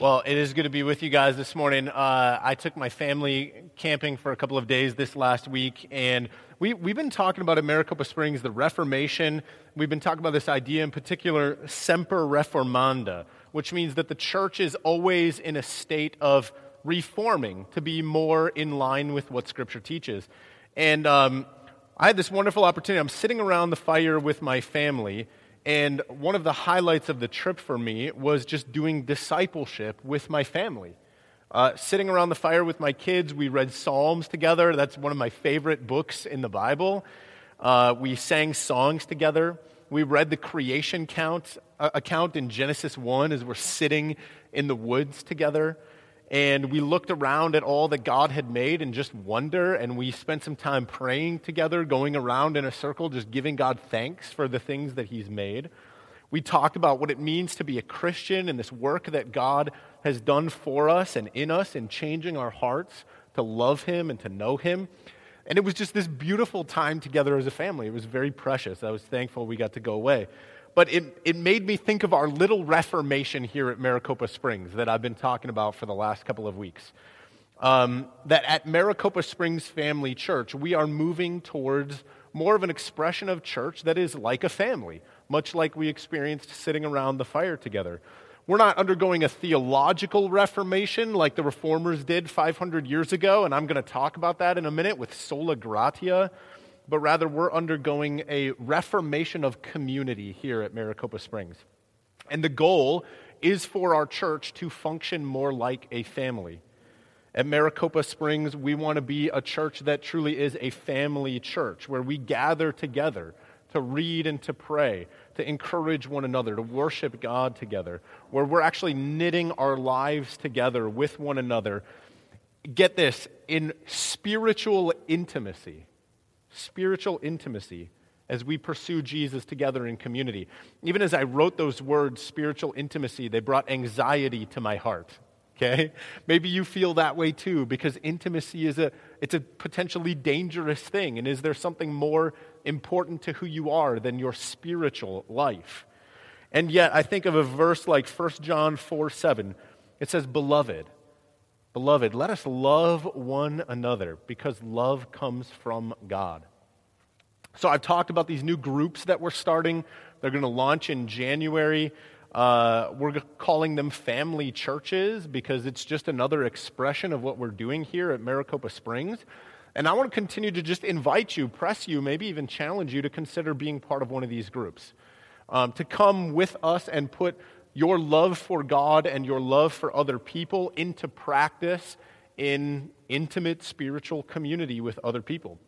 Well, it is good to be with you guys this morning. Uh, I took my family camping for a couple of days this last week, and we, we've been talking about at Maricopa Springs, the Reformation. We've been talking about this idea in particular, semper reformanda, which means that the church is always in a state of reforming to be more in line with what Scripture teaches. And um, I had this wonderful opportunity. I'm sitting around the fire with my family and one of the highlights of the trip for me was just doing discipleship with my family. Uh, sitting around the fire with my kids, we read Psalms together. That's one of my favorite books in the Bible. Uh, we sang songs together. We read the creation count, uh, account in Genesis 1 as we're sitting in the woods together and we looked around at all that God had made and just wonder. And we spent some time praying together, going around in a circle, just giving God thanks for the things that He's made. We talked about what it means to be a Christian and this work that God has done for us and in us in changing our hearts to love Him and to know Him. And it was just this beautiful time together as a family. It was very precious. I was thankful we got to go away but it, it made me think of our little reformation here at Maricopa Springs that I've been talking about for the last couple of weeks. Um, that at Maricopa Springs Family Church, we are moving towards more of an expression of church that is like a family, much like we experienced sitting around the fire together. We're not undergoing a theological reformation like the reformers did 500 years ago, and I'm going to talk about that in a minute with sola gratia but rather we're undergoing a reformation of community here at Maricopa Springs. And the goal is for our church to function more like a family. At Maricopa Springs, we want to be a church that truly is a family church where we gather together to read and to pray, to encourage one another, to worship God together, where we're actually knitting our lives together with one another. Get this, in spiritual intimacy spiritual intimacy as we pursue Jesus together in community. Even as I wrote those words, spiritual intimacy, they brought anxiety to my heart. Okay? Maybe you feel that way too because intimacy is a it's a potentially dangerous thing and is there something more important to who you are than your spiritual life? And yet I think of a verse like 1 John 4 7. It says, Beloved, Beloved, let us love one another because love comes from God. So I've talked about these new groups that we're starting. They're going to launch in January. Uh, we're calling them family churches because it's just another expression of what we're doing here at Maricopa Springs. And I want to continue to just invite you, press you, maybe even challenge you to consider being part of one of these groups. Um, to come with us and put your love for God and your love for other people into practice in intimate spiritual community with other people.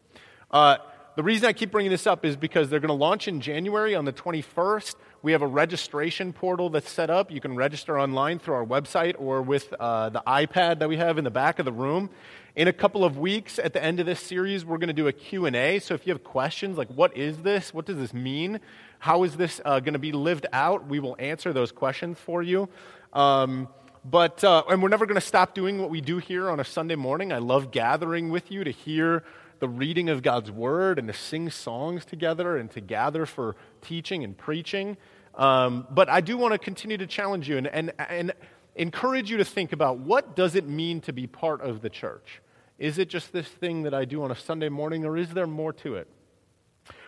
Uh, the reason I keep bringing this up is because they're going to launch in January on the 21st. We have a registration portal that's set up. You can register online through our website or with uh, the iPad that we have in the back of the room. In a couple of weeks, at the end of this series, we're going to do a Q&A. So if you have questions like, what is this? What does this mean? How is this uh, going to be lived out? We will answer those questions for you. Um, but, uh, and we're never going to stop doing what we do here on a Sunday morning. I love gathering with you to hear the reading of God's word and to sing songs together and to gather for teaching and preaching. Um, but I do want to continue to challenge you and, and, and encourage you to think about what does it mean to be part of the church? Is it just this thing that I do on a Sunday morning, or is there more to it?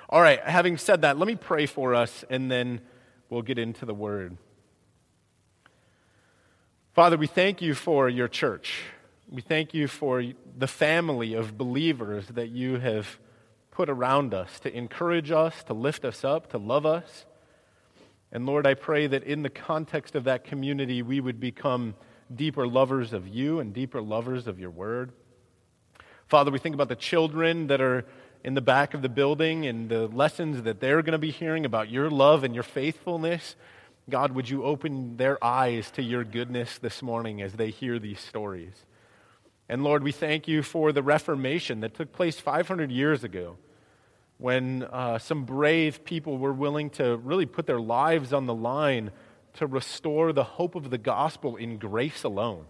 All right, having said that, let me pray for us, and then we'll get into the word. Father, we thank you for your church. We thank you for the family of believers that you have put around us to encourage us, to lift us up, to love us. And Lord, I pray that in the context of that community, we would become deeper lovers of you and deeper lovers of your word. Father, we think about the children that are in the back of the building and the lessons that they're going to be hearing about your love and your faithfulness. God, would you open their eyes to your goodness this morning as they hear these stories? And Lord, we thank you for the Reformation that took place 500 years ago when uh, some brave people were willing to really put their lives on the line to restore the hope of the gospel in grace alone.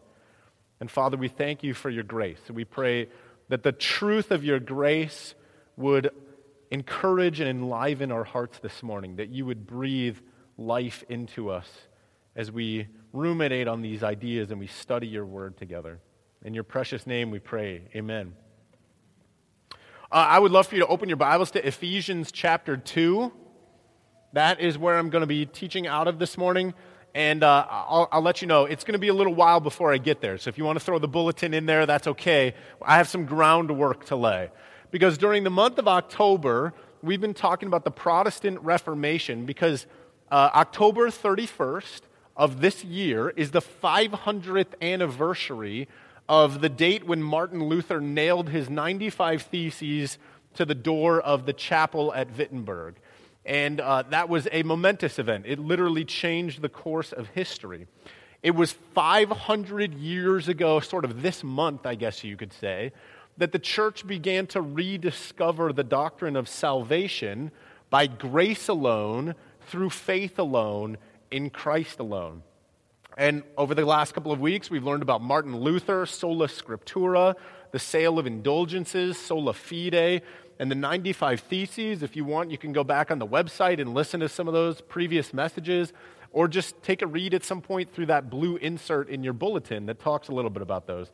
And Father, we thank you for your grace. We pray that the truth of your grace would encourage and enliven our hearts this morning, that you would breathe life into us as we ruminate on these ideas and we study your word together. In your precious name we pray. Amen. Uh, I would love for you to open your Bibles to Ephesians chapter 2. That is where I'm going to be teaching out of this morning. And uh, I'll, I'll, let you know, it's going to be a little while before I get there. So if you want to throw the bulletin in there, that's okay. I have some groundwork to lay. Because during the month of October, we've been talking about the Protestant Reformation because uh, October 31st of this year is the 500th anniversary of the date when Martin Luther nailed his 95 Theses to the door of the chapel at Wittenberg. And uh, that was a momentous event. It literally changed the course of history. It was 500 years ago, sort of this month, I guess you could say, that the church began to rediscover the doctrine of salvation by grace alone, through faith alone, in Christ alone. And over the last couple of weeks, we've learned about Martin Luther, sola scriptura, the sale of indulgences, sola fide, and the 95 Theses. If you want, you can go back on the website and listen to some of those previous messages, or just take a read at some point through that blue insert in your bulletin that talks a little bit about those.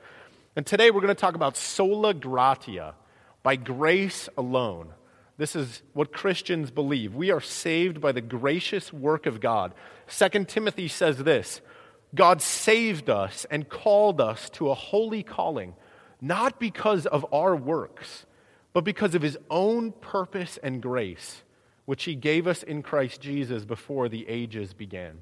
And today we're going to talk about sola gratia, by grace alone. This is what Christians believe. We are saved by the gracious work of God. 2 Timothy says this God saved us and called us to a holy calling, not because of our works but because of his own purpose and grace, which he gave us in Christ Jesus before the ages began.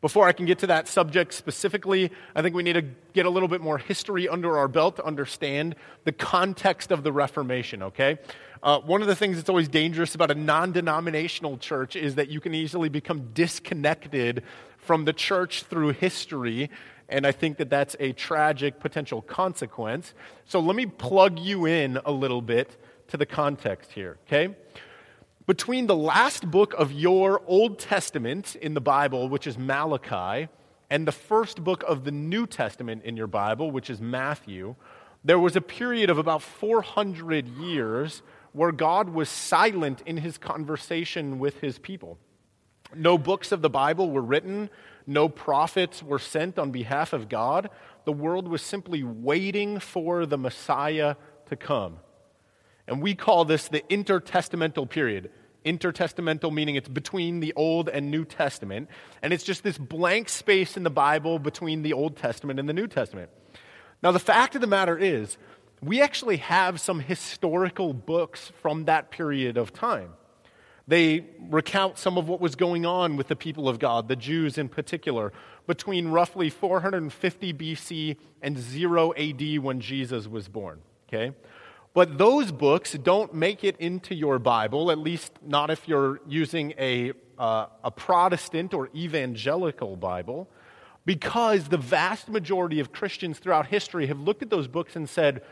Before I can get to that subject specifically, I think we need to get a little bit more history under our belt to understand the context of the Reformation, okay? Uh, one of the things that's always dangerous about a non denominational church is that you can easily become disconnected from the church through history and I think that that's a tragic potential consequence. So let me plug you in a little bit to the context here, okay? Between the last book of your Old Testament in the Bible, which is Malachi, and the first book of the New Testament in your Bible, which is Matthew, there was a period of about 400 years where God was silent in his conversation with his people. No books of the Bible were written, no prophets were sent on behalf of God. The world was simply waiting for the Messiah to come. And we call this the intertestamental period. Intertestamental meaning it's between the Old and New Testament. And it's just this blank space in the Bible between the Old Testament and the New Testament. Now, the fact of the matter is, we actually have some historical books from that period of time. They recount some of what was going on with the people of God, the Jews in particular, between roughly 450 BC and 0 AD when Jesus was born. Okay? But those books don't make it into your Bible, at least not if you're using a, uh, a Protestant or evangelical Bible, because the vast majority of Christians throughout history have looked at those books and said,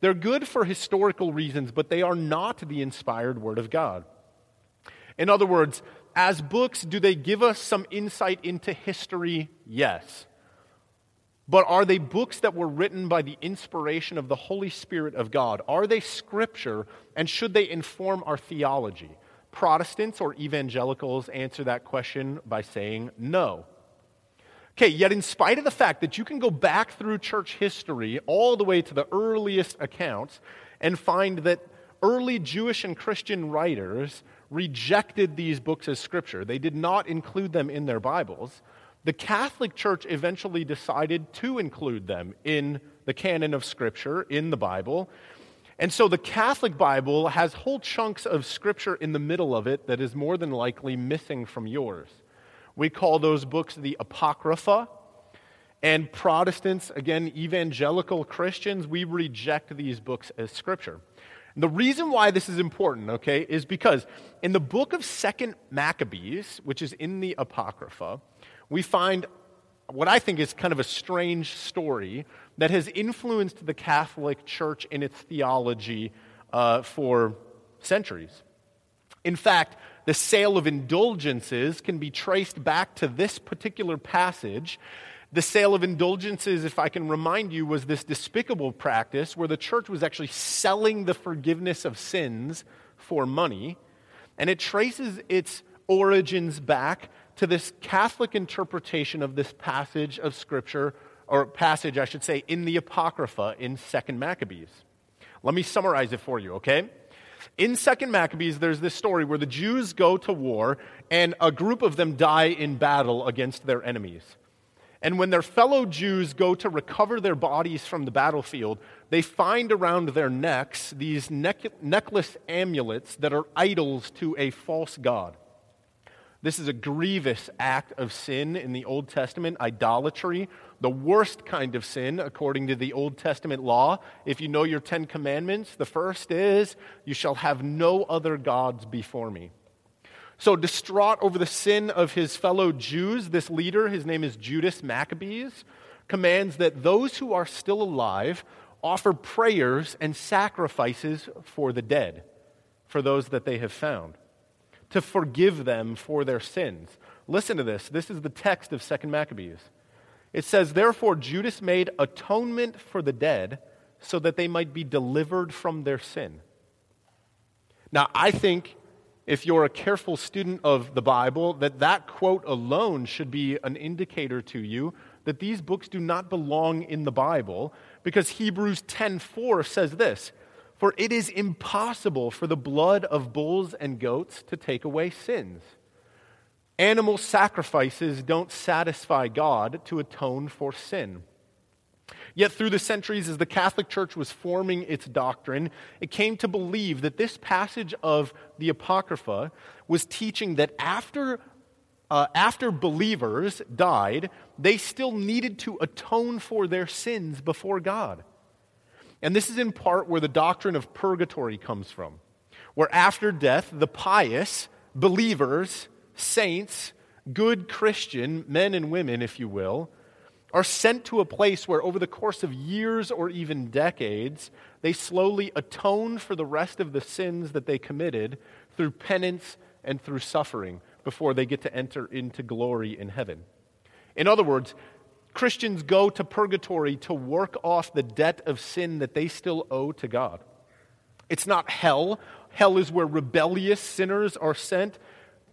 they're good for historical reasons, but they are not the inspired Word of God. In other words, as books, do they give us some insight into history? Yes. But are they books that were written by the inspiration of the Holy Spirit of God? Are they scripture, and should they inform our theology? Protestants or evangelicals answer that question by saying no. Okay, yet, in spite of the fact that you can go back through church history all the way to the earliest accounts and find that early Jewish and Christian writers rejected these books as scripture. They did not include them in their Bibles. The Catholic Church eventually decided to include them in the canon of scripture, in the Bible. And so the Catholic Bible has whole chunks of scripture in the middle of it that is more than likely missing from yours. We call those books the Apocrypha. And Protestants, again, evangelical Christians, we reject these books as scripture. The reason why this is important, okay, is because in the book of Second Maccabees, which is in the Apocrypha, we find what I think is kind of a strange story that has influenced the Catholic Church in its theology uh, for centuries. In fact, the sale of indulgences can be traced back to this particular passage the sale of indulgences, if I can remind you, was this despicable practice where the church was actually selling the forgiveness of sins for money. And it traces its origins back to this Catholic interpretation of this passage of Scripture, or passage, I should say, in the Apocrypha in 2nd Maccabees. Let me summarize it for you, okay? In 2nd Maccabees, there's this story where the Jews go to war and a group of them die in battle against their enemies. And when their fellow Jews go to recover their bodies from the battlefield, they find around their necks these neck- necklace amulets that are idols to a false god. This is a grievous act of sin in the Old Testament, idolatry, the worst kind of sin according to the Old Testament law. If you know your Ten Commandments, the first is, You shall have no other gods before me. So, distraught over the sin of his fellow Jews, this leader, his name is Judas Maccabeus, commands that those who are still alive offer prayers and sacrifices for the dead, for those that they have found, to forgive them for their sins. Listen to this. This is the text of 2nd Maccabees. It says, Therefore, Judas made atonement for the dead so that they might be delivered from their sin. Now, I think if you're a careful student of the Bible, that that quote alone should be an indicator to you that these books do not belong in the Bible because Hebrews 10:4 says this, "For it is impossible for the blood of bulls and goats to take away sins. Animal sacrifices don't satisfy God to atone for sin." Yet, through the centuries, as the Catholic Church was forming its doctrine, it came to believe that this passage of the Apocrypha was teaching that after, uh, after believers died, they still needed to atone for their sins before God. And this is in part where the doctrine of purgatory comes from, where after death, the pious, believers, saints, good Christian, men and women, if you will, are sent to a place where, over the course of years or even decades, they slowly atone for the rest of the sins that they committed through penance and through suffering before they get to enter into glory in heaven. In other words, Christians go to purgatory to work off the debt of sin that they still owe to God. It's not hell. Hell is where rebellious sinners are sent,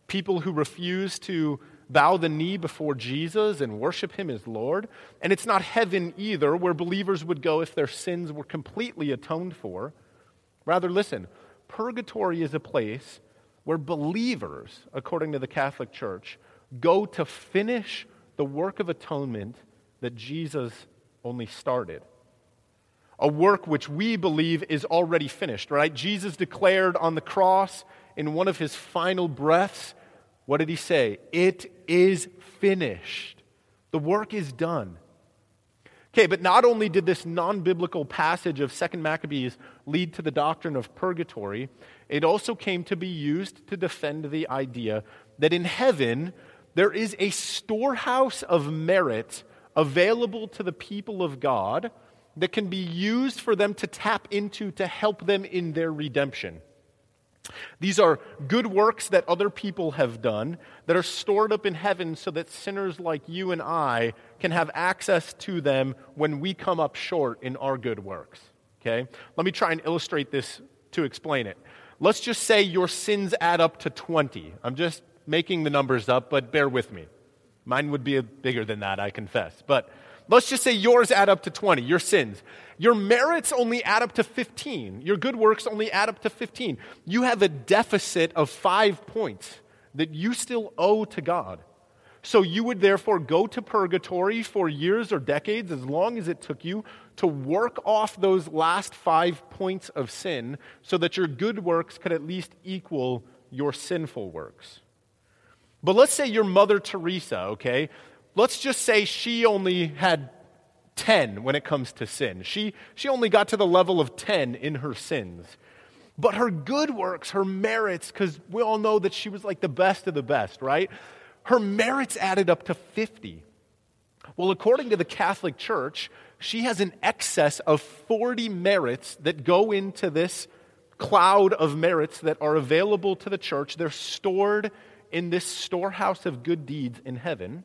people who refuse to bow the knee before Jesus and worship him as Lord. And it's not heaven either, where believers would go if their sins were completely atoned for. Rather, listen, purgatory is a place where believers, according to the Catholic Church, go to finish the work of atonement that Jesus only started. A work which we believe is already finished, right? Jesus declared on the cross in one of his final breaths what did he say? It is finished. The work is done. Okay, but not only did this non biblical passage of 2nd Maccabees lead to the doctrine of purgatory, it also came to be used to defend the idea that in heaven there is a storehouse of merit available to the people of God that can be used for them to tap into to help them in their redemption. These are good works that other people have done that are stored up in heaven so that sinners like you and I can have access to them when we come up short in our good works. Okay? Let me try and illustrate this to explain it. Let's just say your sins add up to 20. I'm just making the numbers up, but bear with me. Mine would be bigger than that, I confess. But let's just say yours add up to 20, your sins. Your merits only add up to 15. Your good works only add up to 15. You have a deficit of five points that you still owe to God. So you would therefore go to purgatory for years or decades, as long as it took you, to work off those last five points of sin so that your good works could at least equal your sinful works. But let's say your Mother Teresa, okay? Let's just say she only had 10 when it comes to sin. She, she only got to the level of 10 in her sins. But her good works, her merits, because we all know that she was like the best of the best, right? Her merits added up to 50. Well, according to the Catholic Church, she has an excess of 40 merits that go into this cloud of merits that are available to the church. They're stored in this storehouse of good deeds in heaven.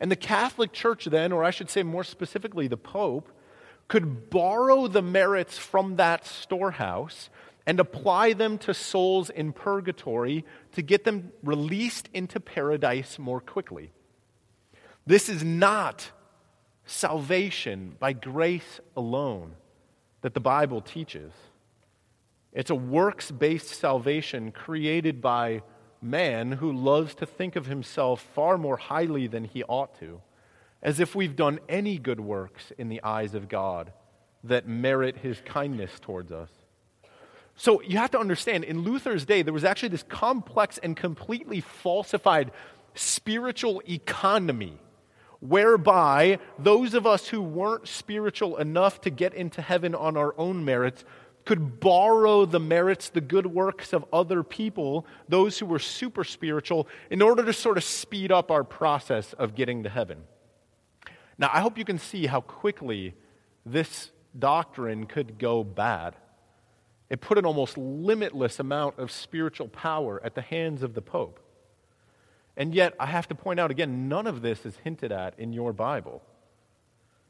And the Catholic Church, then, or I should say more specifically, the Pope, could borrow the merits from that storehouse and apply them to souls in purgatory to get them released into paradise more quickly. This is not salvation by grace alone that the Bible teaches. It's a works based salvation created by man who loves to think of himself far more highly than he ought to, as if we've done any good works in the eyes of God that merit his kindness towards us. So you have to understand, in Luther's day, there was actually this complex and completely falsified spiritual economy whereby those of us who weren't spiritual enough to get into heaven on our own merits could borrow the merits, the good works of other people, those who were super spiritual, in order to sort of speed up our process of getting to heaven. Now, I hope you can see how quickly this doctrine could go bad. It put an almost limitless amount of spiritual power at the hands of the Pope. And yet, I have to point out again, none of this is hinted at in your Bible.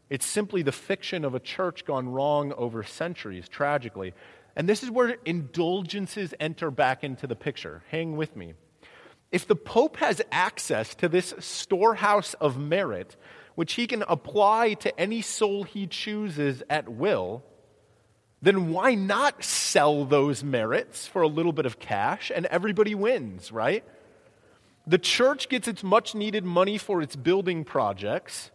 It's simply the fiction of a church gone wrong over centuries, tragically. And this is where indulgences enter back into the picture. Hang with me. If the Pope has access to this storehouse of merit, which he can apply to any soul he chooses at will, then why not sell those merits for a little bit of cash and everybody wins, right? The church gets its much needed money for its building projects,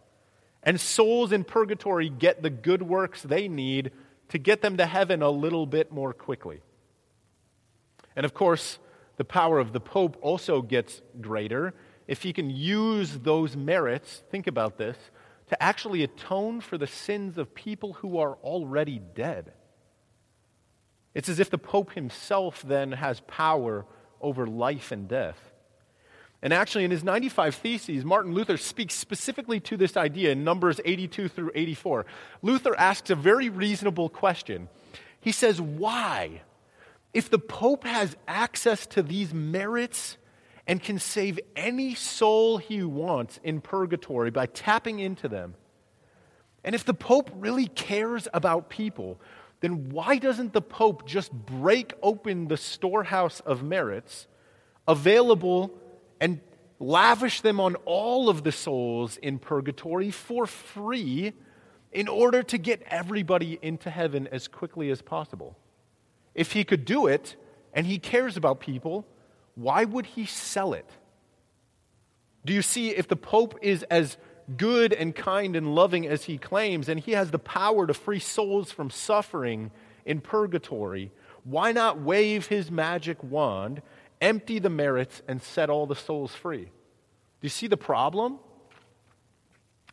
and souls in purgatory get the good works they need to get them to heaven a little bit more quickly. And of course, the power of the Pope also gets greater if he can use those merits, think about this, to actually atone for the sins of people who are already dead. It's as if the Pope himself then has power over life and death. And actually, in his 95 Theses, Martin Luther speaks specifically to this idea in Numbers 82 through 84. Luther asks a very reasonable question. He says, Why? If the Pope has access to these merits and can save any soul he wants in purgatory by tapping into them, and if the Pope really cares about people, then why doesn't the Pope just break open the storehouse of merits available and lavish them on all of the souls in purgatory for free in order to get everybody into heaven as quickly as possible. If he could do it and he cares about people, why would he sell it? Do you see if the Pope is as good and kind and loving as he claims, and he has the power to free souls from suffering in purgatory, why not wave his magic wand empty the merits, and set all the souls free. Do you see the problem?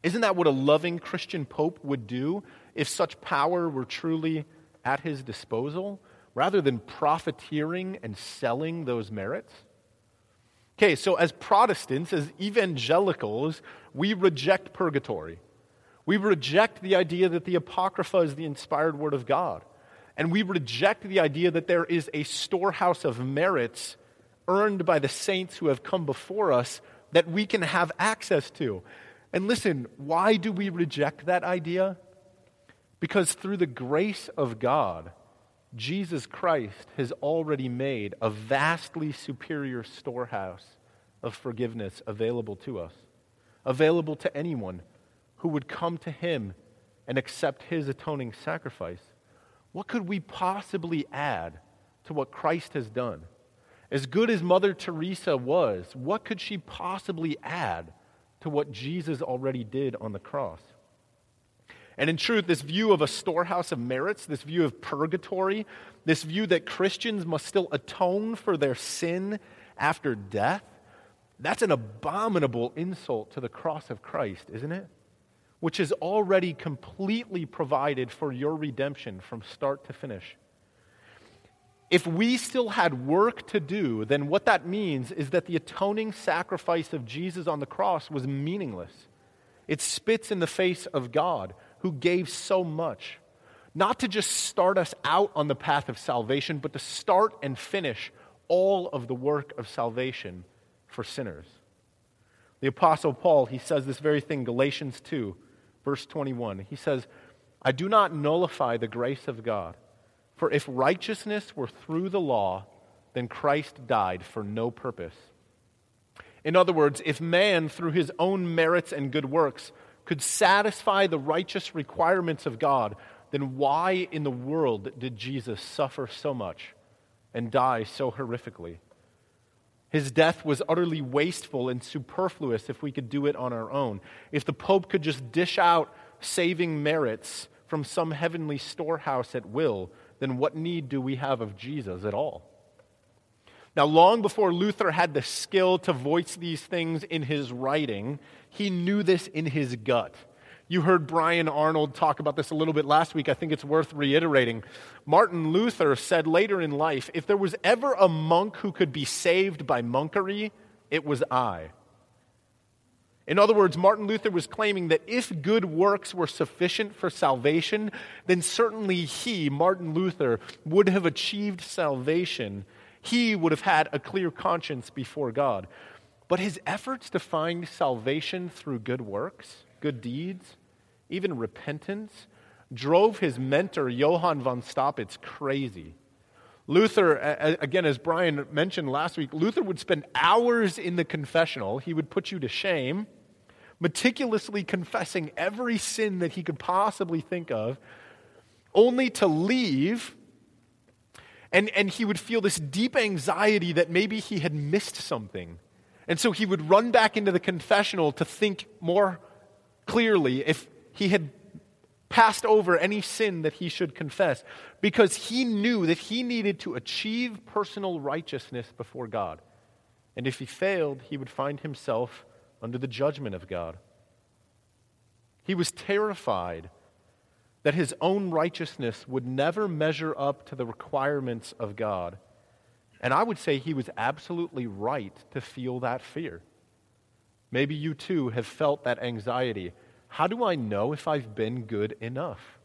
Isn't that what a loving Christian pope would do if such power were truly at his disposal, rather than profiteering and selling those merits? Okay, so as Protestants, as evangelicals, we reject purgatory. We reject the idea that the Apocrypha is the inspired word of God. And we reject the idea that there is a storehouse of merits earned by the saints who have come before us that we can have access to. And listen, why do we reject that idea? Because through the grace of God, Jesus Christ has already made a vastly superior storehouse of forgiveness available to us, available to anyone who would come to him and accept his atoning sacrifice. What could we possibly add to what Christ has done? As good as Mother Teresa was, what could she possibly add to what Jesus already did on the cross? And in truth, this view of a storehouse of merits, this view of purgatory, this view that Christians must still atone for their sin after death, that's an abominable insult to the cross of Christ, isn't it? Which has already completely provided for your redemption from start to finish. If we still had work to do, then what that means is that the atoning sacrifice of Jesus on the cross was meaningless. It spits in the face of God, who gave so much, not to just start us out on the path of salvation, but to start and finish all of the work of salvation for sinners. The Apostle Paul, he says this very thing, Galatians 2, verse 21. He says, I do not nullify the grace of God. For if righteousness were through the law, then Christ died for no purpose. In other words, if man, through his own merits and good works, could satisfy the righteous requirements of God, then why in the world did Jesus suffer so much and die so horrifically? His death was utterly wasteful and superfluous if we could do it on our own. If the Pope could just dish out saving merits from some heavenly storehouse at will, then what need do we have of Jesus at all? Now, long before Luther had the skill to voice these things in his writing, he knew this in his gut. You heard Brian Arnold talk about this a little bit last week. I think it's worth reiterating. Martin Luther said later in life if there was ever a monk who could be saved by monkery, it was I. In other words, Martin Luther was claiming that if good works were sufficient for salvation, then certainly he, Martin Luther, would have achieved salvation. He would have had a clear conscience before God. But his efforts to find salvation through good works, good deeds, even repentance, drove his mentor, Johann von Staupitz, crazy. Luther, again, as Brian mentioned last week, Luther would spend hours in the confessional. He would put you to shame meticulously confessing every sin that he could possibly think of, only to leave. And, and he would feel this deep anxiety that maybe he had missed something. And so he would run back into the confessional to think more clearly if he had passed over any sin that he should confess, because he knew that he needed to achieve personal righteousness before God. And if he failed, he would find himself under the judgment of God. He was terrified that his own righteousness would never measure up to the requirements of God. And I would say he was absolutely right to feel that fear. Maybe you too have felt that anxiety. How do I know if I've been good enough?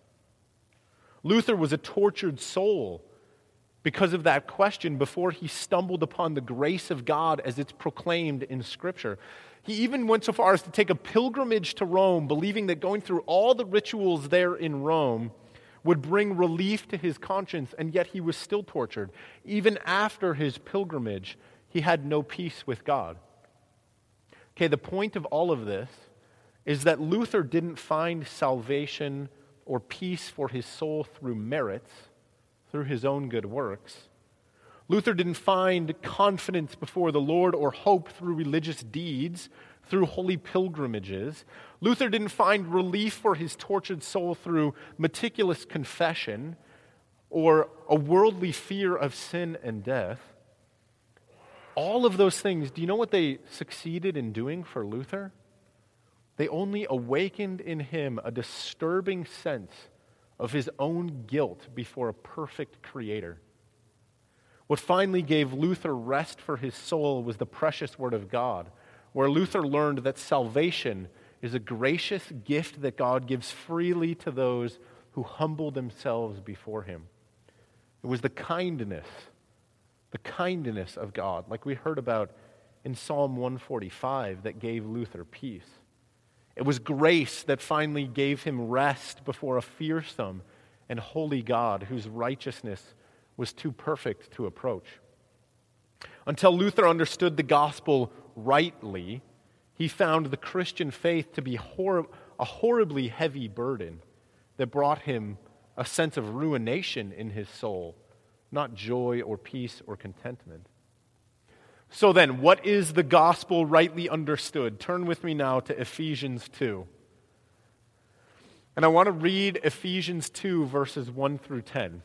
Luther was a tortured soul because of that question before he stumbled upon the grace of God as it's proclaimed in Scripture. He even went so far as to take a pilgrimage to Rome, believing that going through all the rituals there in Rome would bring relief to his conscience, and yet he was still tortured. Even after his pilgrimage, he had no peace with God. Okay, the point of all of this is that Luther didn't find salvation or peace for his soul through merits, through his own good works. Luther didn't find confidence before the Lord or hope through religious deeds, through holy pilgrimages. Luther didn't find relief for his tortured soul through meticulous confession or a worldly fear of sin and death. All of those things, do you know what they succeeded in doing for Luther? They only awakened in him a disturbing sense of his own guilt before a perfect creator. What finally gave Luther rest for his soul was the precious Word of God, where Luther learned that salvation is a gracious gift that God gives freely to those who humble themselves before Him. It was the kindness, the kindness of God, like we heard about in Psalm 145, that gave Luther peace. It was grace that finally gave him rest before a fearsome and holy God whose righteousness was too perfect to approach. Until Luther understood the gospel rightly, he found the Christian faith to be hor- a horribly heavy burden that brought him a sense of ruination in his soul, not joy or peace or contentment. So then, what is the gospel rightly understood? Turn with me now to Ephesians 2. And I want to read Ephesians 2, verses 1 through 10.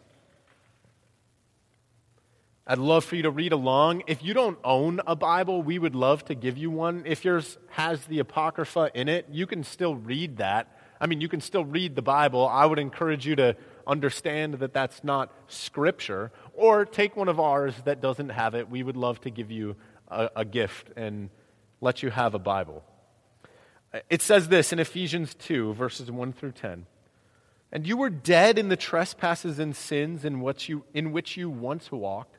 I'd love for you to read along. If you don't own a Bible, we would love to give you one. If yours has the Apocrypha in it, you can still read that. I mean, you can still read the Bible. I would encourage you to understand that that's not Scripture, or take one of ours that doesn't have it. We would love to give you a, a gift and let you have a Bible. It says this in Ephesians 2, verses 1 through 10. And you were dead in the trespasses and sins in which you, in which you once walked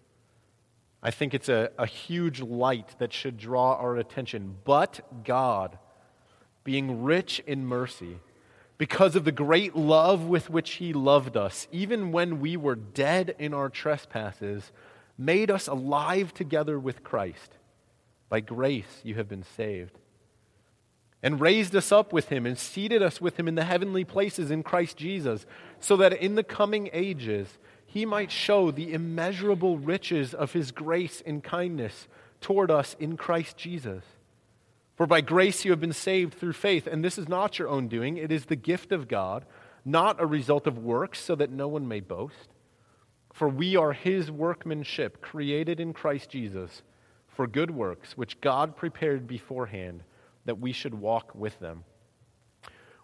I think it's a, a huge light that should draw our attention. But God, being rich in mercy, because of the great love with which He loved us, even when we were dead in our trespasses, made us alive together with Christ. By grace you have been saved. And raised us up with him and seated us with him in the heavenly places in Christ Jesus, so that in the coming ages he might show the immeasurable riches of his grace and kindness toward us in Christ Jesus. For by grace you have been saved through faith, and this is not your own doing, it is the gift of God, not a result of works, so that no one may boast. For we are his workmanship, created in Christ Jesus, for good works, which God prepared beforehand that we should walk with them.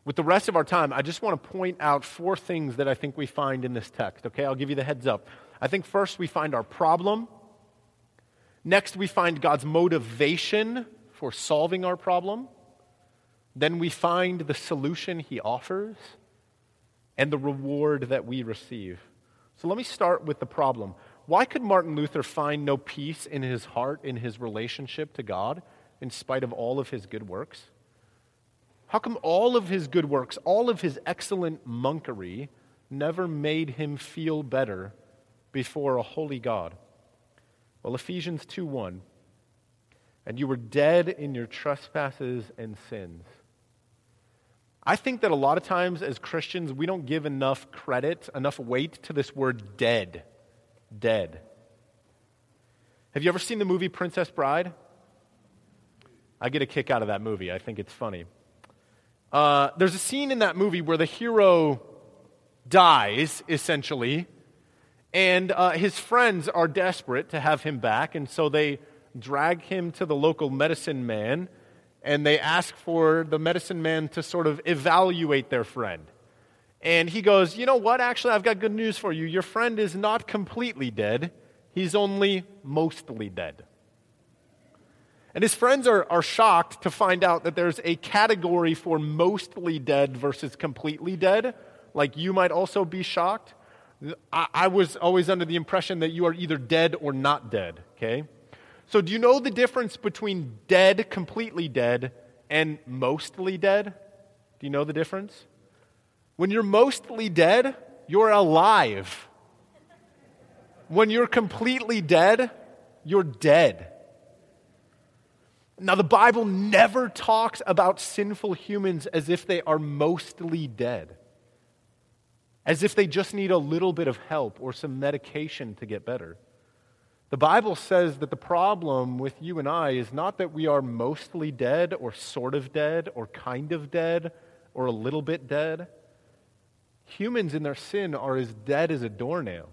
With the rest of our time, I just want to point out four things that I think we find in this text, okay? I'll give you the heads up. I think first we find our problem. Next, we find God's motivation for solving our problem. Then we find the solution he offers and the reward that we receive. So let me start with the problem. Why could Martin Luther find no peace in his heart, in his relationship to God, in spite of all of his good works? How come all of his good works, all of his excellent monkery, never made him feel better before a holy God? Well, Ephesians 2 1. And you were dead in your trespasses and sins. I think that a lot of times as Christians, we don't give enough credit, enough weight to this word dead. Dead. Have you ever seen the movie Princess Bride? I get a kick out of that movie. I think it's funny. Uh, there's a scene in that movie where the hero dies, essentially, and uh, his friends are desperate to have him back, and so they drag him to the local medicine man and they ask for the medicine man to sort of evaluate their friend. And he goes, You know what? Actually, I've got good news for you. Your friend is not completely dead, he's only mostly dead. And his friends are, are shocked to find out that there's a category for mostly dead versus completely dead. Like you might also be shocked. I, I was always under the impression that you are either dead or not dead, okay? So, do you know the difference between dead, completely dead, and mostly dead? Do you know the difference? When you're mostly dead, you're alive. When you're completely dead, you're dead. Now, the Bible never talks about sinful humans as if they are mostly dead, as if they just need a little bit of help or some medication to get better. The Bible says that the problem with you and I is not that we are mostly dead or sort of dead or kind of dead or a little bit dead. Humans in their sin are as dead as a doornail.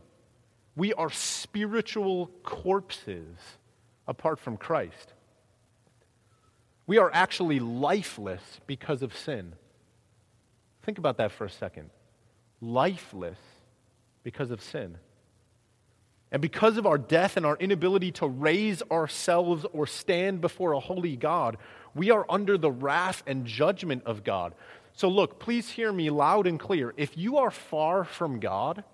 We are spiritual corpses apart from Christ. We are actually lifeless because of sin. Think about that for a second. Lifeless because of sin. And because of our death and our inability to raise ourselves or stand before a holy God, we are under the wrath and judgment of God. So, look, please hear me loud and clear. If you are far from God,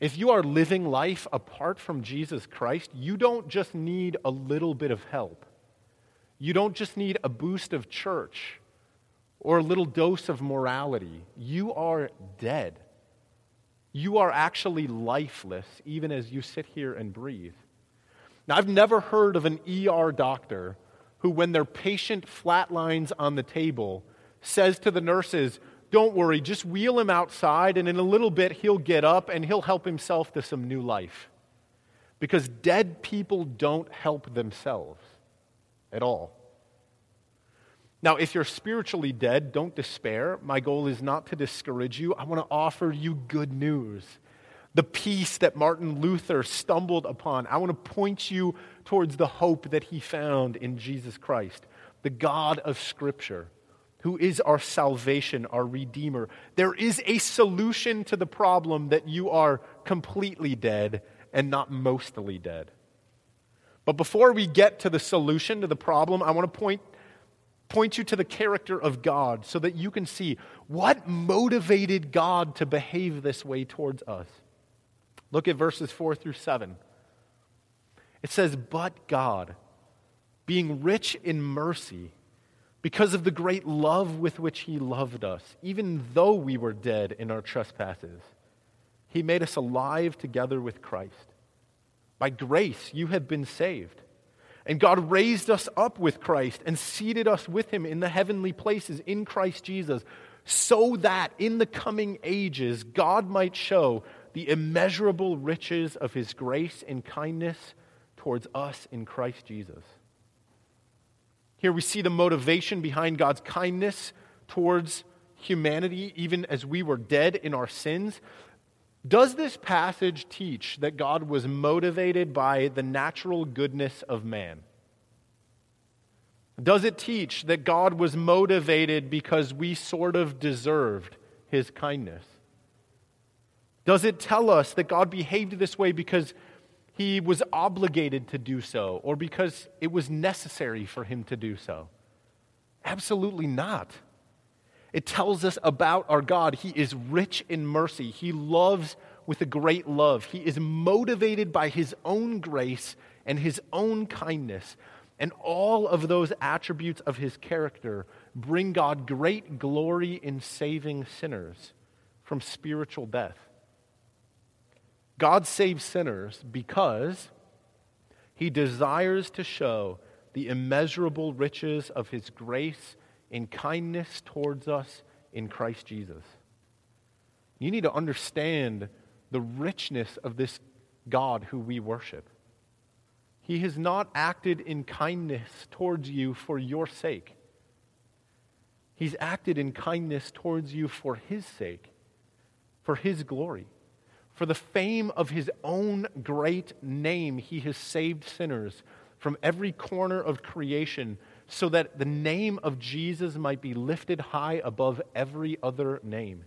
if you are living life apart from Jesus Christ, you don't just need a little bit of help. You don't just need a boost of church or a little dose of morality. You are dead. You are actually lifeless even as you sit here and breathe. Now, I've never heard of an ER doctor who, when their patient flatlines on the table, says to the nurses, Don't worry, just wheel him outside, and in a little bit he'll get up and he'll help himself to some new life. Because dead people don't help themselves at all. Now, if you're spiritually dead, don't despair. My goal is not to discourage you. I want to offer you good news. The peace that Martin Luther stumbled upon. I want to point you towards the hope that he found in Jesus Christ, the God of Scripture, who is our salvation, our Redeemer. There is a solution to the problem that you are completely dead and not mostly dead. But before we get to the solution to the problem, I want to point, point you to the character of God so that you can see what motivated God to behave this way towards us. Look at verses 4 through 7. It says, But God, being rich in mercy, because of the great love with which He loved us, even though we were dead in our trespasses, He made us alive together with Christ. By grace, you have been saved. And God raised us up with Christ and seated us with Him in the heavenly places in Christ Jesus, so that in the coming ages God might show the immeasurable riches of His grace and kindness towards us in Christ Jesus. Here we see the motivation behind God's kindness towards humanity, even as we were dead in our sins. Does this passage teach that God was motivated by the natural goodness of man? Does it teach that God was motivated because we sort of deserved his kindness? Does it tell us that God behaved this way because he was obligated to do so or because it was necessary for him to do so? Absolutely not. It tells us about our God. He is rich in mercy. He loves with a great love. He is motivated by his own grace and his own kindness. And all of those attributes of his character bring God great glory in saving sinners from spiritual death. God saves sinners because he desires to show the immeasurable riches of his grace in kindness towards us in Christ Jesus. You need to understand the richness of this God who we worship. He has not acted in kindness towards you for your sake. He's acted in kindness towards you for His sake, for His glory. For the fame of His own great name, He has saved sinners from every corner of creation so that the name of Jesus might be lifted high above every other name.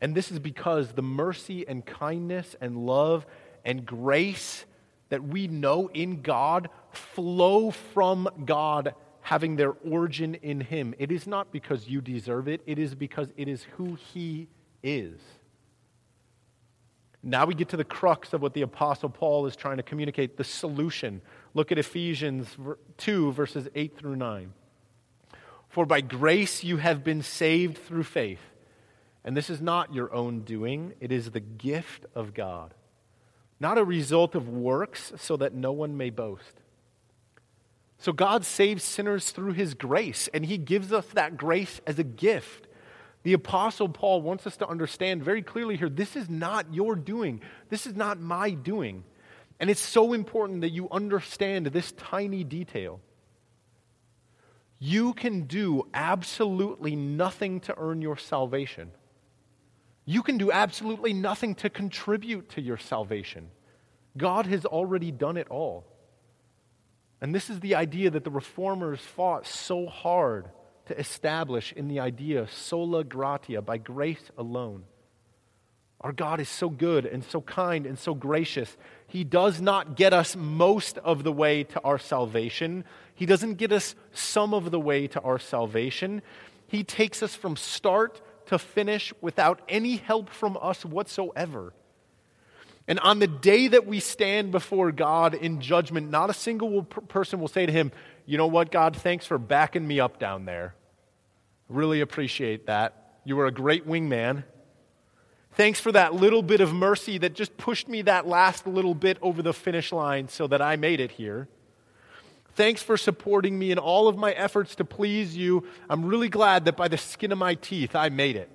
And this is because the mercy and kindness and love and grace that we know in God flow from God having their origin in Him. It is not because you deserve it, it is because it is who He is. Now we get to the crux of what the Apostle Paul is trying to communicate the solution. Look at Ephesians 2, verses 8 through 9. For by grace you have been saved through faith. And this is not your own doing, it is the gift of God, not a result of works, so that no one may boast. So God saves sinners through his grace, and he gives us that grace as a gift. The Apostle Paul wants us to understand very clearly here this is not your doing, this is not my doing. And it's so important that you understand this tiny detail. You can do absolutely nothing to earn your salvation. You can do absolutely nothing to contribute to your salvation. God has already done it all. And this is the idea that the reformers fought so hard to establish in the idea sola gratia, by grace alone. Our God is so good and so kind and so gracious. He does not get us most of the way to our salvation. He doesn't get us some of the way to our salvation. He takes us from start to finish without any help from us whatsoever. And on the day that we stand before God in judgment, not a single person will say to him, You know what, God, thanks for backing me up down there. Really appreciate that. You were a great wingman. Thanks for that little bit of mercy that just pushed me that last little bit over the finish line so that I made it here. Thanks for supporting me in all of my efforts to please you. I'm really glad that by the skin of my teeth I made it.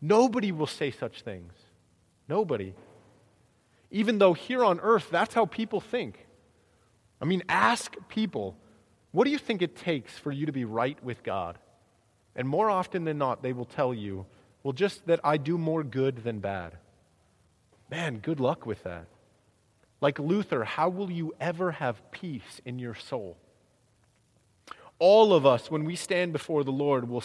Nobody will say such things. Nobody even though here on earth, that's how people think. I mean, ask people, what do you think it takes for you to be right with God? And more often than not, they will tell you, well, just that I do more good than bad. Man, good luck with that. Like Luther, how will you ever have peace in your soul? All of us, when we stand before the Lord, will,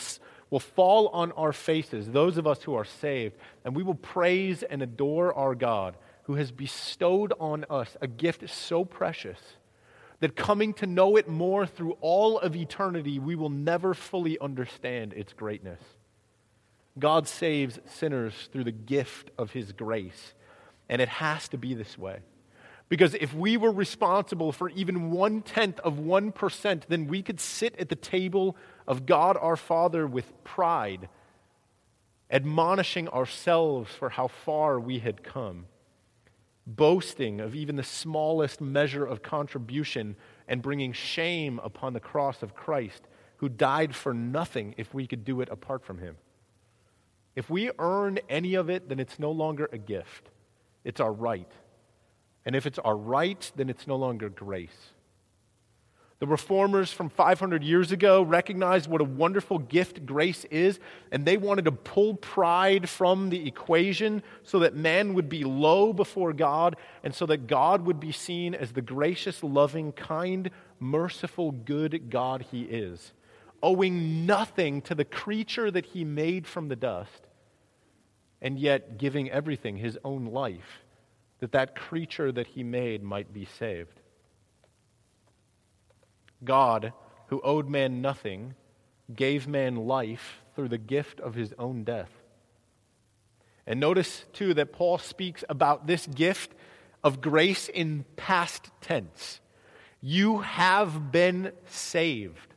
will fall on our faces, those of us who are saved, and we will praise and adore our God who has bestowed on us a gift so precious that coming to know it more through all of eternity, we will never fully understand its greatness. God saves sinners through the gift of his grace, and it has to be this way. Because if we were responsible for even one tenth of 1%, then we could sit at the table of God our Father with pride, admonishing ourselves for how far we had come, boasting of even the smallest measure of contribution, and bringing shame upon the cross of Christ, who died for nothing if we could do it apart from him. If we earn any of it, then it's no longer a gift, it's our right. And if it's our right, then it's no longer grace. The reformers from 500 years ago recognized what a wonderful gift grace is, and they wanted to pull pride from the equation so that man would be low before God and so that God would be seen as the gracious, loving, kind, merciful, good God he is, owing nothing to the creature that he made from the dust, and yet giving everything his own life that that creature that he made might be saved. God, who owed man nothing, gave man life through the gift of his own death. And notice, too, that Paul speaks about this gift of grace in past tense. You have been saved.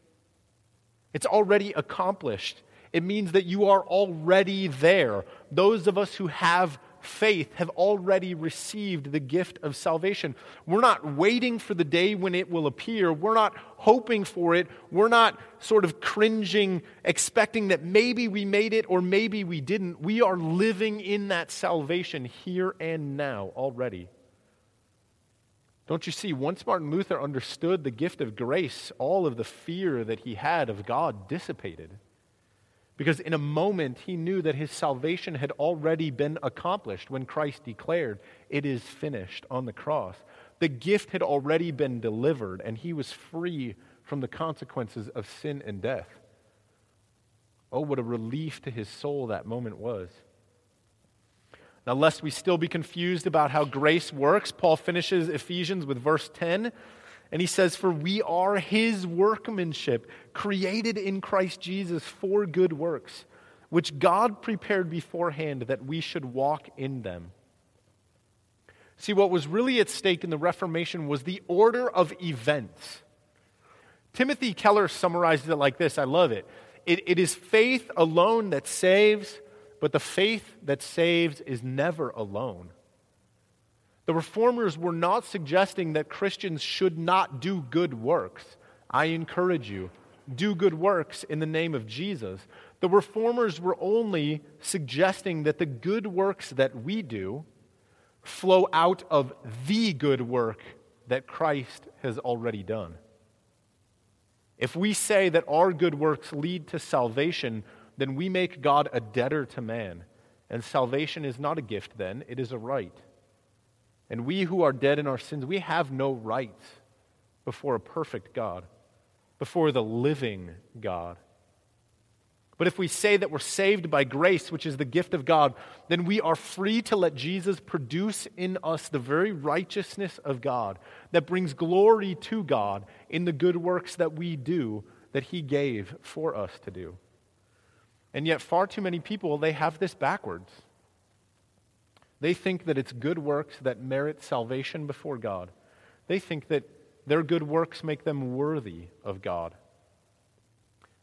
It's already accomplished. It means that you are already there. Those of us who have faith have already received the gift of salvation. We're not waiting for the day when it will appear. We're not hoping for it. We're not sort of cringing, expecting that maybe we made it or maybe we didn't. We are living in that salvation here and now already. Don't you see? Once Martin Luther understood the gift of grace, all of the fear that he had of God dissipated. Because in a moment, he knew that his salvation had already been accomplished when Christ declared, It is finished on the cross. The gift had already been delivered, and he was free from the consequences of sin and death. Oh, what a relief to his soul that moment was. Now, lest we still be confused about how grace works, Paul finishes Ephesians with verse 10 and he says, For we are his workmanship, created in Christ Jesus for good works, which God prepared beforehand that we should walk in them. See, what was really at stake in the Reformation was the order of events. Timothy Keller summarizes it like this I love it. it. It is faith alone that saves, but the faith that saves is never alone. The reformers were not suggesting that Christians should not do good works. I encourage you, do good works in the name of Jesus. The reformers were only suggesting that the good works that we do flow out of the good work that Christ has already done. If we say that our good works lead to salvation, then we make God a debtor to man. And salvation is not a gift, then, it is a right. And we who are dead in our sins, we have no right before a perfect God, before the living God. But if we say that we're saved by grace, which is the gift of God, then we are free to let Jesus produce in us the very righteousness of God that brings glory to God in the good works that we do that He gave for us to do. And yet, far too many people, they have this backwards. They think that it's good works that merit salvation before God. They think that their good works make them worthy of God.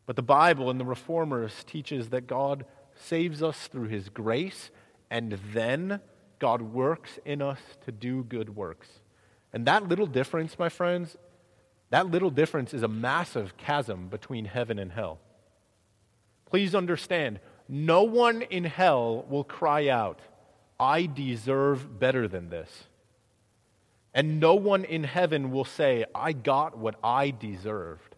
But the Bible and the reformers teaches that God saves us through his grace and then God works in us to do good works. And that little difference, my friends, that little difference is a massive chasm between heaven and hell. Please understand, no one in hell will cry out, I deserve better than this. And no one in heaven will say, I got what I deserved.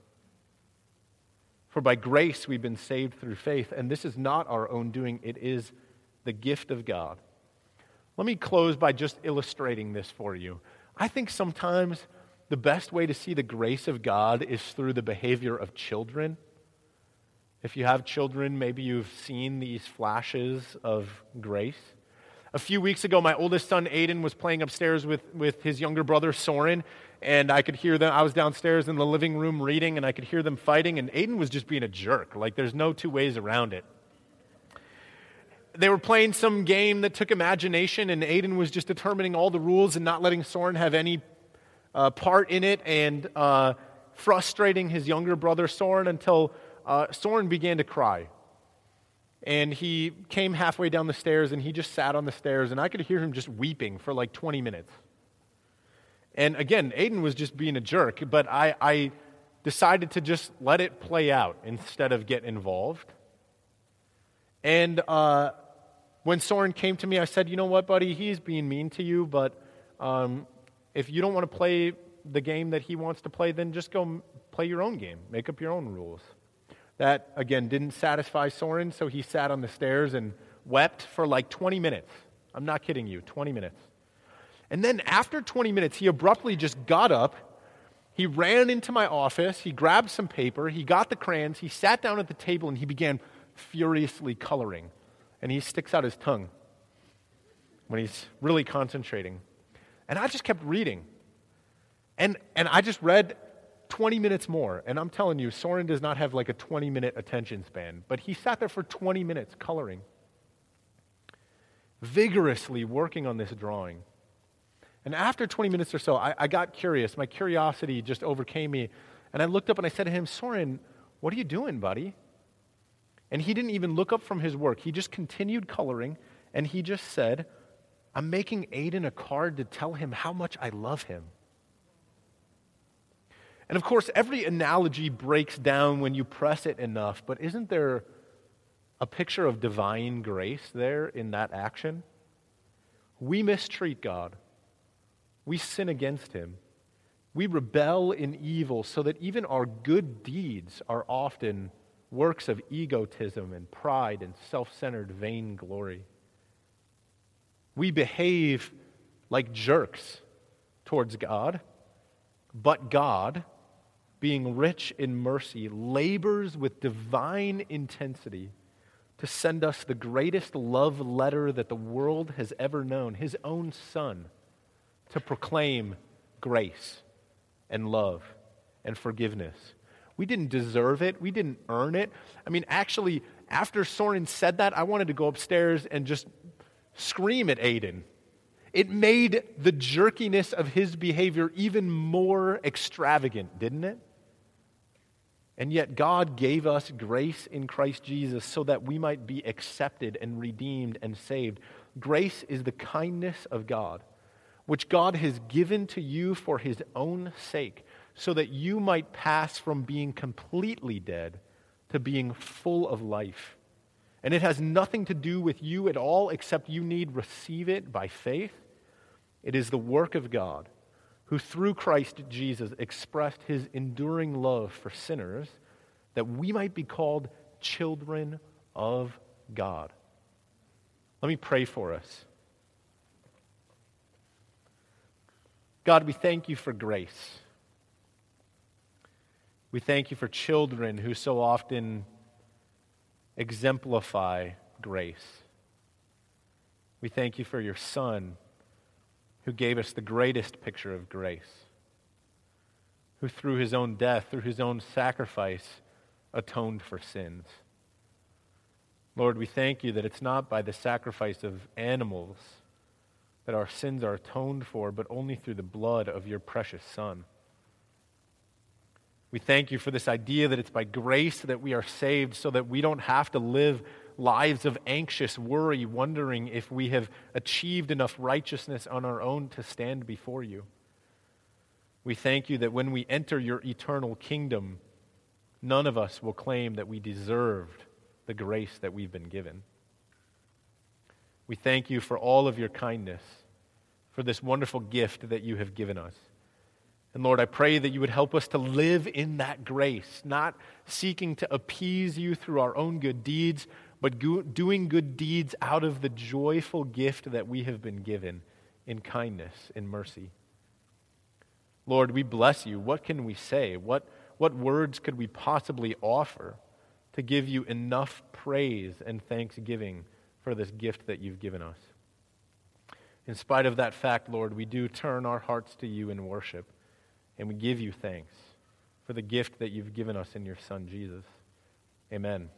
For by grace we've been saved through faith, and this is not our own doing, it is the gift of God. Let me close by just illustrating this for you. I think sometimes the best way to see the grace of God is through the behavior of children. If you have children, maybe you've seen these flashes of grace. A few weeks ago, my oldest son, Aiden, was playing upstairs with, with his younger brother, Soren, and I could hear them. I was downstairs in the living room reading, and I could hear them fighting, and Aiden was just being a jerk. Like, there's no two ways around it. They were playing some game that took imagination, and Aiden was just determining all the rules and not letting Soren have any uh, part in it, and uh, frustrating his younger brother, Soren, until uh, Soren began to cry. And he came halfway down the stairs, and he just sat on the stairs, and I could hear him just weeping for like 20 minutes. And again, Aiden was just being a jerk, but I, I decided to just let it play out instead of get involved. And uh, when Soren came to me, I said, You know what, buddy? He's being mean to you, but um, if you don't want to play the game that he wants to play, then just go play your own game. Make up your own rules. That, again, didn't satisfy Soren, so he sat on the stairs and wept for like 20 minutes. I'm not kidding you, 20 minutes. And then after 20 minutes, he abruptly just got up. He ran into my office. He grabbed some paper. He got the crayons. He sat down at the table and he began furiously coloring. And he sticks out his tongue when he's really concentrating. And I just kept reading. And, and I just read 20 minutes more. And I'm telling you, Soren does not have like a 20 minute attention span. But he sat there for 20 minutes coloring, vigorously working on this drawing. And after 20 minutes or so, I, I, got curious. My curiosity just overcame me. And I looked up and I said to him, Soren, what are you doing, buddy? And he didn't even look up from his work. He just continued coloring and he just said, I'm making Aiden a card to tell him how much I love him. And of course, every analogy breaks down when you press it enough, but isn't there a picture of divine grace there in that action? We mistreat God. We sin against him. We rebel in evil so that even our good deeds are often works of egotism and pride and self centered vainglory. We behave like jerks towards God, but God, being rich in mercy, labors with divine intensity to send us the greatest love letter that the world has ever known, his own Son to proclaim grace and love and forgiveness. We didn't deserve it. We didn't earn it. I mean, actually, after Soren said that, I wanted to go upstairs and just scream at Aiden. It made the jerkiness of his behavior even more extravagant, didn't it? And yet, God gave us grace in Christ Jesus so that we might be accepted and redeemed and saved. Grace is the kindness of God which God has given to you for his own sake, so that you might pass from being completely dead to being full of life. And it has nothing to do with you at all, except you need receive it by faith. It is the work of God, who through Christ Jesus expressed his enduring love for sinners, that we might be called children of God. Let me pray for us. God, we thank you for grace. We thank you for children who so often exemplify grace. We thank you for your Son who gave us the greatest picture of grace, who through his own death, through his own sacrifice, atoned for sins. Lord, we thank you that it's not by the sacrifice of animals that our sins are atoned for, but only through the blood of your precious Son. We thank you for this idea that it's by grace that we are saved so that we don't have to live lives of anxious worry, wondering if we have achieved enough righteousness on our own to stand before you. We thank you that when we enter your eternal kingdom, none of us will claim that we deserved the grace that we've been given. We thank you for all of your kindness, for this wonderful gift that you have given us. And Lord, I pray that you would help us to live in that grace, not seeking to appease you through our own good deeds, but go- doing good deeds out of the joyful gift that we have been given in kindness, in mercy. Lord, we bless you. What can we say? What, what words could we possibly offer to give you enough praise and thanksgiving? for this gift that you've given us. In spite of that fact, Lord, we do turn our hearts to you in worship, and we give you thanks for the gift that you've given us in your Son, Jesus. Amen.